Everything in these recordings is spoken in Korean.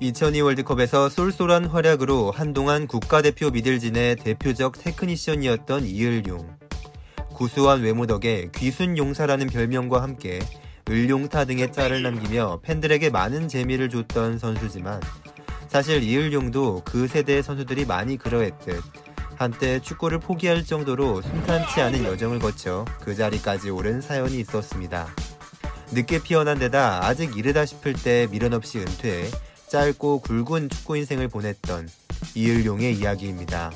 2002 월드컵에서 쏠쏠한 활약으로 한동안 국가대표 미들진의 대표적 테크니션이었던 이을용. 구수한 외모 덕에 귀순 용사라는 별명과 함께 을용타 등의 짤을 남기며 팬들에게 많은 재미를 줬던 선수지만 사실 이을용도 그 세대의 선수들이 많이 그러했듯 한때 축구를 포기할 정도로 순탄치 않은 여정을 거쳐 그 자리까지 오른 사연이 있었습니다. 늦게 피어난 데다 아직 이르다 싶을 때 미련 없이 은퇴해 짧고 굵은 축구 인생을 보냈던 이을용의 이야기입니다.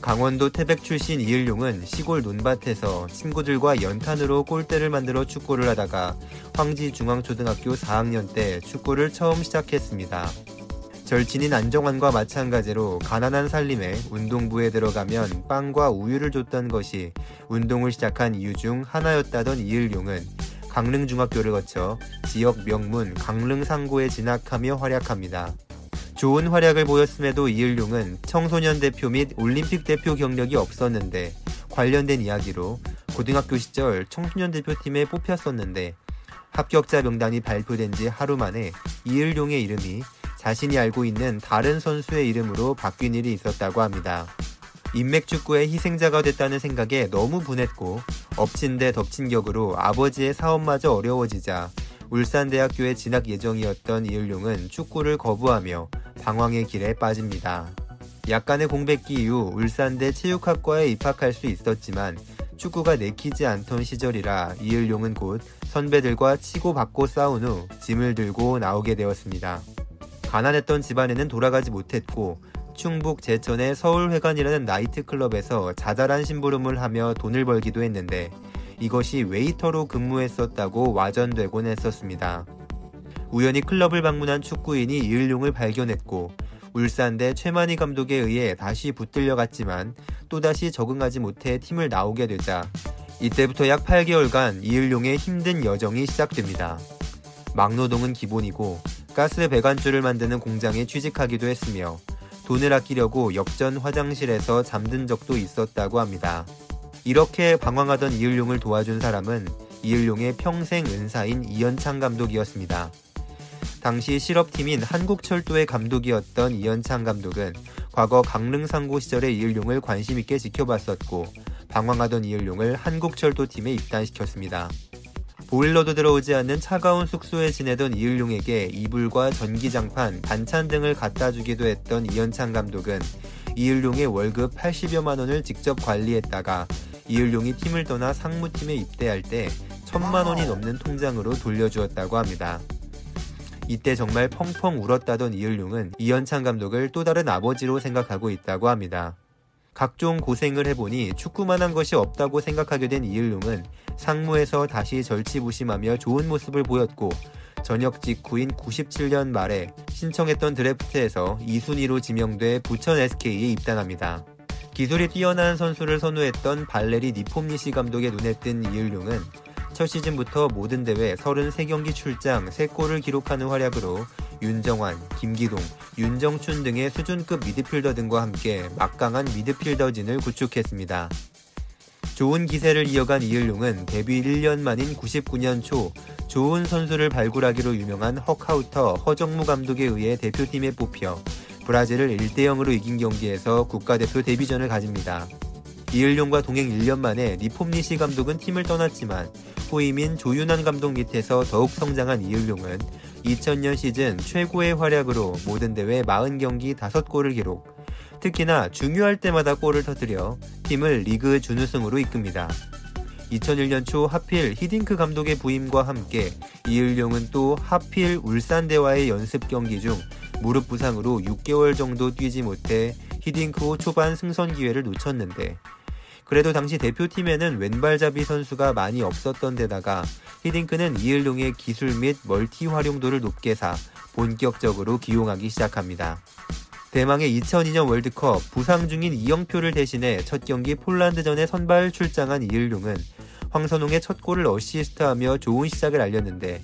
강원도 태백 출신 이을용은 시골 논밭에서 친구들과 연탄으로 골대를 만들어 축구를 하다가 황지 중앙초등학교 4학년 때 축구를 처음 시작했습니다. 절친인 안정환과 마찬가지로 가난한 살림에 운동부에 들어가면 빵과 우유를 줬던 것이 운동을 시작한 이유 중 하나였다던 이을용은 강릉중학교를 거쳐 지역 명문 강릉상고에 진학하며 활약합니다. 좋은 활약을 보였음에도 이을용은 청소년 대표 및 올림픽 대표 경력이 없었는데 관련된 이야기로 고등학교 시절 청소년 대표팀에 뽑혔었는데 합격자 명단이 발표된 지 하루 만에 이을용의 이름이 자신이 알고 있는 다른 선수의 이름으로 바뀐 일이 있었다고 합니다. 인맥축구의 희생자가 됐다는 생각에 너무 분했고 엎친 데 덮친 격으로 아버지의 사업마저 어려워지자 울산대학교에 진학 예정이었던 이을용은 축구를 거부하며 방황의 길에 빠집니다. 약간의 공백기 이후 울산대 체육학과에 입학할 수 있었지만 축구가 내키지 않던 시절이라 이을용은 곧 선배들과 치고 받고 싸운 후 짐을 들고 나오게 되었습니다. 가난했던 집안에는 돌아가지 못했고 충북 제천의 서울회관이라는 나이트클럽에서 자잘한 심부름을 하며 돈을 벌기도 했는데 이것이 웨이터로 근무했었다고 와전되곤 했었습니다. 우연히 클럽을 방문한 축구인이 이을용을 발견했고 울산대 최만희 감독에 의해 다시 붙들려 갔지만 또다시 적응하지 못해 팀을 나오게 되자 이때부터 약 8개월간 이을용의 힘든 여정이 시작됩니다. 막노동은 기본이고 가스 배관줄을 만드는 공장에 취직하기도 했으며 돈을 아끼려고 역전 화장실에서 잠든 적도 있었다고 합니다. 이렇게 방황하던 이을용을 도와준 사람은 이을용의 평생 은사인 이연창 감독이었습니다. 당시 실업팀인 한국철도의 감독이었던 이연창 감독은 과거 강릉상고 시절의 이을용을 관심있게 지켜봤었고 방황하던 이을용을 한국철도팀에 입단시켰습니다. 보일러도 들어오지 않는 차가운 숙소에 지내던 이을용에게 이불과 전기장판, 반찬 등을 갖다 주기도 했던 이현창 감독은 이을용의 월급 80여만 원을 직접 관리했다가 이을용이 팀을 떠나 상무팀에 입대할 때 천만 원이 넘는 통장으로 돌려주었다고 합니다. 이때 정말 펑펑 울었다던 이을용은 이현창 감독을 또 다른 아버지로 생각하고 있다고 합니다. 각종 고생을 해보니 축구만한 것이 없다고 생각하게 된 이을용은 상무에서 다시 절치부심하며 좋은 모습을 보였고 전역 직후인 97년 말에 신청했던 드래프트에서 2순위로 지명돼 부천 SK에 입단합니다. 기술이 뛰어난 선수를 선호했던 발레리 니폼니시 감독의 눈에 띈 이을용은 첫 시즌부터 모든 대회 33경기 출장 3골을 기록하는 활약으로 윤정환, 김기동, 윤정춘 등의 수준급 미드필더 등과 함께 막강한 미드필더진을 구축했습니다. 좋은 기세를 이어간 이을용은 데뷔 1년 만인 99년 초 좋은 선수를 발굴하기로 유명한 헉하우터 허정무 감독에 의해 대표팀에 뽑혀 브라질을 1대0으로 이긴 경기에서 국가대표 데뷔전을 가집니다. 이을용과 동행 1년 만에 리폼니시 감독은 팀을 떠났지만 후임인 조윤환 감독 밑에서 더욱 성장한 이을용은 2000년 시즌 최고의 활약으로 모든 대회 40경기 5골을 기록. 특히나 중요할 때마다 골을 터뜨려 팀을 리그 준우승으로 이끕니다. 2001년 초 하필 히딩크 감독의 부임과 함께 이을용은 또 하필 울산대와의 연습 경기 중 무릎 부상으로 6개월 정도 뛰지 못해 히딩크 후 초반 승선 기회를 놓쳤는데 그래도 당시 대표팀에는 왼발잡이 선수가 많이 없었던 데다가 히딩크는 이을용의 기술 및 멀티 활용도를 높게 사 본격적으로 기용하기 시작합니다. 대망의 2002년 월드컵 부상 중인 이영표를 대신해 첫 경기 폴란드전에 선발 출장한 이을용은 황선홍의 첫 골을 어시스트하며 좋은 시작을 알렸는데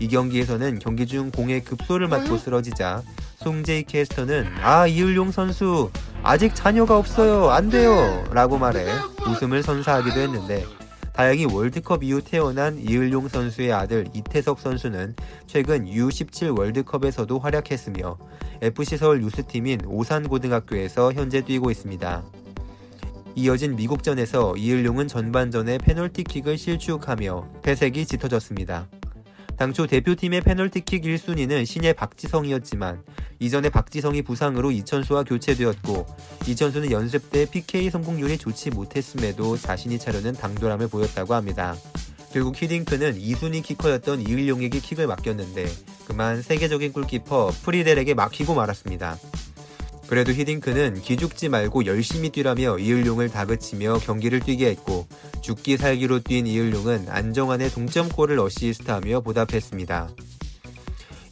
이 경기에서는 경기 중 공의 급소를 맞고 쓰러지자 송재희 캐스터는 아 이을용 선수 아직 자녀가 없어요 안 돼요 라고 말해 웃음을 선사하기도 했는데 다행히 월드컵 이후 태어난 이을용 선수의 아들 이태석 선수는 최근 U17 월드컵에서도 활약했으며 FC 서울 유스팀인 오산고등학교에서 현재 뛰고 있습니다. 이어진 미국전에서 이을용은 전반전에 페널티킥을 실축하며 패색이 짙어졌습니다. 당초 대표팀의 페널티킥 1순위는 신예 박지성이었지만 이전에 박지성이 부상으로 이천수와 교체되었고 이천수는 연습 때 PK 성공률이 좋지 못했음에도 자신이 차려는 당돌함을 보였다고 합니다. 결국 히딩크는 2순위 키커였던 이을용에게 킥을 맡겼는데 그만 세계적인 골키퍼 프리델에게 막히고 말았습니다. 그래도 히딩크는 기죽지 말고 열심히 뛰라며 이을용을 다그치며 경기를 뛰게 했고 죽기 살기로 뛴 이을용은 안정환의 동점골을 어시스트하며 보답했습니다.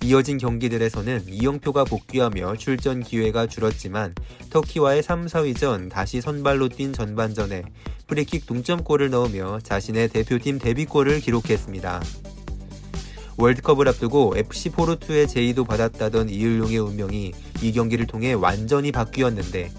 이어진 경기들에서는 이영표가 복귀하며 출전 기회가 줄었지만 터키와의 3, 4위전 다시 선발로 뛴 전반전에 프리킥 동점골을 넣으며 자신의 대표팀 데뷔골을 기록했습니다. 월드컵을 앞두고 FC 포르투의 제의도 받았다던 이을용의 운명이 이 경기를 통해 완전히 바뀌었는데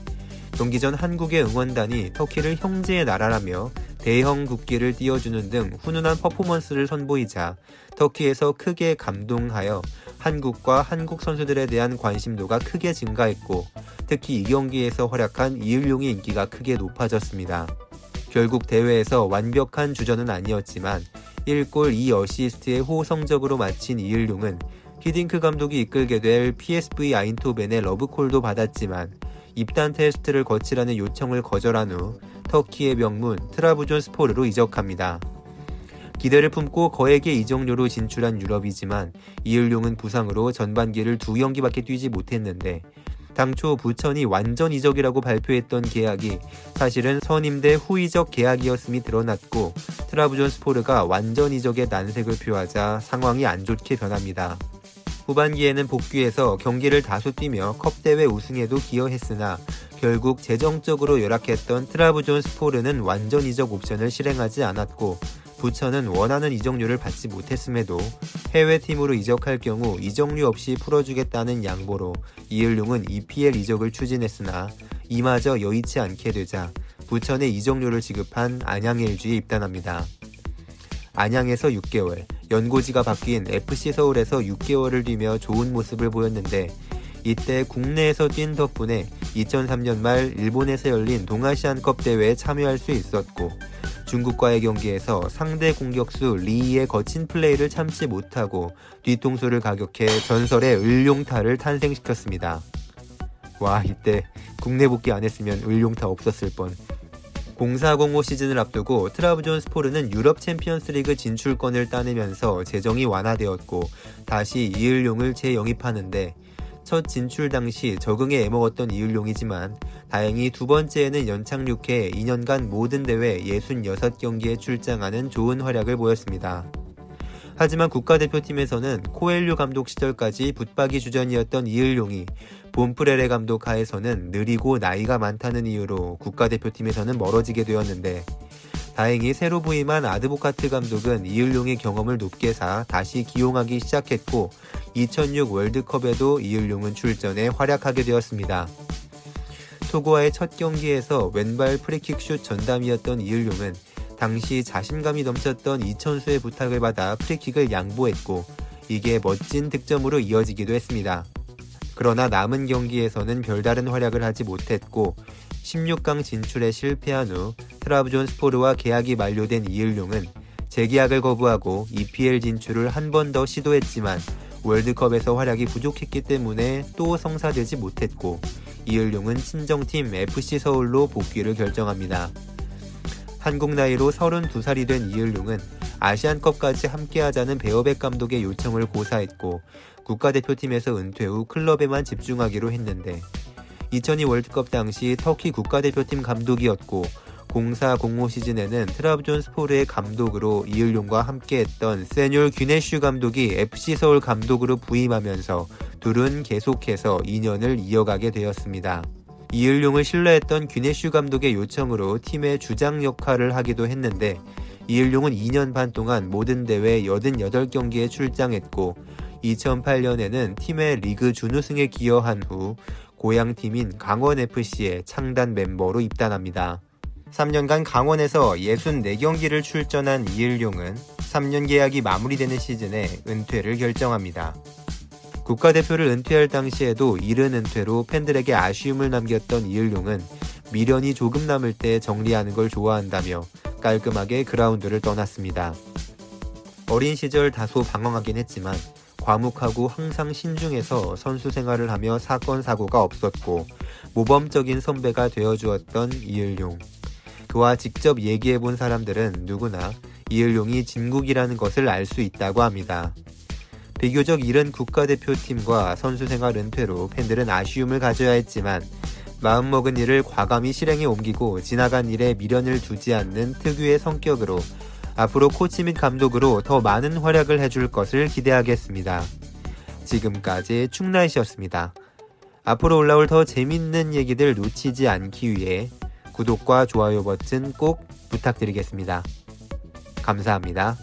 경기 전 한국의 응원단이 터키를 형제의 나라라며 대형 국기를 띄워주는 등 훈훈한 퍼포먼스를 선보이자 터키에서 크게 감동하여 한국과 한국 선수들에 대한 관심도가 크게 증가했고 특히 이 경기에서 활약한 이을용의 인기가 크게 높아졌습니다. 결국 대회에서 완벽한 주전은 아니었지만 1골 2어시스트의 호성적으로 마친 이을용은 히딩크 감독이 이끌게 될 PSV 아인토벤의 러브콜도 받았지만 입단 테스트를 거치라는 요청을 거절한 후 터키의 명문 트라부존 스포르로 이적합니다. 기대를 품고 거액의 이적료로 진출한 유럽이지만 이을용은 부상으로 전반기를 두 경기밖에 뛰지 못했는데 당초 부천이 완전 이적이라고 발표했던 계약이 사실은 선임대 후이적 계약이었음이 드러났고 트라부존 스포르가 완전 이적에 난색을 표하자 상황이 안 좋게 변합니다. 후반기에는 복귀해서 경기를 다소 뛰며 컵대회 우승에도 기여했으나 결국 재정적으로 열악했던 트라부존 스포르는 완전 이적 옵션을 실행하지 않았고 부천은 원하는 이적료를 받지 못했음에도 해외팀으로 이적할 경우 이적료 없이 풀어주겠다는 양보로 이을룡은 EPL 이적을 추진했으나 이마저 여의치 않게 되자 부천에 이적료를 지급한 안양 LG에 입단합니다. 안양에서 6개월, 연고지가 바뀐 FC 서울에서 6개월을 뛰며 좋은 모습을 보였는데 이때 국내에서 뛴 덕분에 2003년 말 일본에서 열린 동아시안컵 대회에 참여할 수 있었고 중국과의 경기에서 상대 공격수 리의 거친 플레이를 참지 못하고 뒤통수를 가격해 전설의 을룡타를 탄생시켰습니다. 와 이때 국내 복귀 안 했으면 을룡타 없었을 뻔. 0405 시즌을 앞두고 트라브존 스포르는 유럽 챔피언스 리그 진출권을 따내면서 재정이 완화되었고 다시 이을용을 재영입하는데 첫 진출 당시 적응에 애먹었던 이을용이지만 다행히 두 번째에는 연착륙해 2년간 모든 대회 66경기에 출장하는 좋은 활약을 보였습니다. 하지만 국가대표팀에서는 코엘류 감독 시절까지 붙박이 주전이었던 이을용이 본프레레 감독 하에서는 느리고 나이가 많다는 이유로 국가대표팀에서는 멀어지게 되었는데 다행히 새로 부임한 아드보카트 감독은 이을용의 경험을 높게 사 다시 기용하기 시작했고 2006 월드컵에도 이을용은 출전해 활약하게 되었습니다. 토고와의 첫 경기에서 왼발 프리킥 슛 전담이었던 이을용은 당시 자신감이 넘쳤던 이천수의 부탁을 받아 프리킥을 양보했고 이게 멋진 득점으로 이어지기도 했습니다. 그러나 남은 경기에서는 별다른 활약을 하지 못했고 16강 진출에 실패한 후 트라브존스포르와 계약이 만료된 이을용은 재계약을 거부하고 EPL 진출을 한 번 더 시도했지만 월드컵에서 활약이 부족했기 때문에 또 성사되지 못했고 이을용은 친정팀 FC 서울로 복귀를 결정합니다. 한국 나이로 32살이 된 이을용은 아시안컵까지 함께하자는 베어벡 감독의 요청을 고사했고 국가대표팀에서 은퇴 후 클럽에만 집중하기로 했는데 2002 월드컵 당시 터키 국가대표팀 감독이었고 0405 시즌에는 트라브존스포르의 감독으로 이을용과 함께했던 셰놀 귀네슈 감독이 FC 서울 감독으로 부임하면서 둘은 계속해서 인연을 이어가게 되었습니다. 이을용을 신뢰했던 귀네슈 감독의 요청으로 팀의 주장 역할을 하기도 했는데 이을용은 2년 반 동안 모든 대회 88경기에 출장했고 2008년에는 팀의 리그 준우승에 기여한 후 고향팀인 강원FC의 창단 멤버로 입단합니다. 3년간 강원에서 64경기를 출전한 이일용은 3년 계약이 마무리되는 시즌에 은퇴를 결정합니다. 국가대표를 은퇴할 당시에도 이른 은퇴로 팬들에게 아쉬움을 남겼던 이일용은 미련이 조금 남을 때 정리하는 걸 좋아한다며 깔끔하게 그라운드를 떠났습니다. 어린 시절 다소 방황하긴 했지만 과묵하고 항상 신중해서 선수 생활을 하며 사건 사고가 없었고 모범적인 선배가 되어 주었던 이을용. 그와 직접 얘기해 본 사람들은 누구나 이을용이 진국이라는 것을 알 수 있다고 합니다. 비교적 이른 국가대표팀과 선수 생활 은퇴로 팬들은 아쉬움을 가져야 했지만 마음먹은 일을 과감히 실행에 옮기고 지나간 일에 미련을 두지 않는 특유의 성격으로 앞으로 코치 및 감독으로 더 많은 활약을 해줄 것을 기대하겠습니다. 지금까지 충나이시였습니다. 앞으로 올라올 더 재밌는 얘기들 놓치지 않기 위해 구독과 좋아요 버튼 꼭 부탁드리겠습니다. 감사합니다.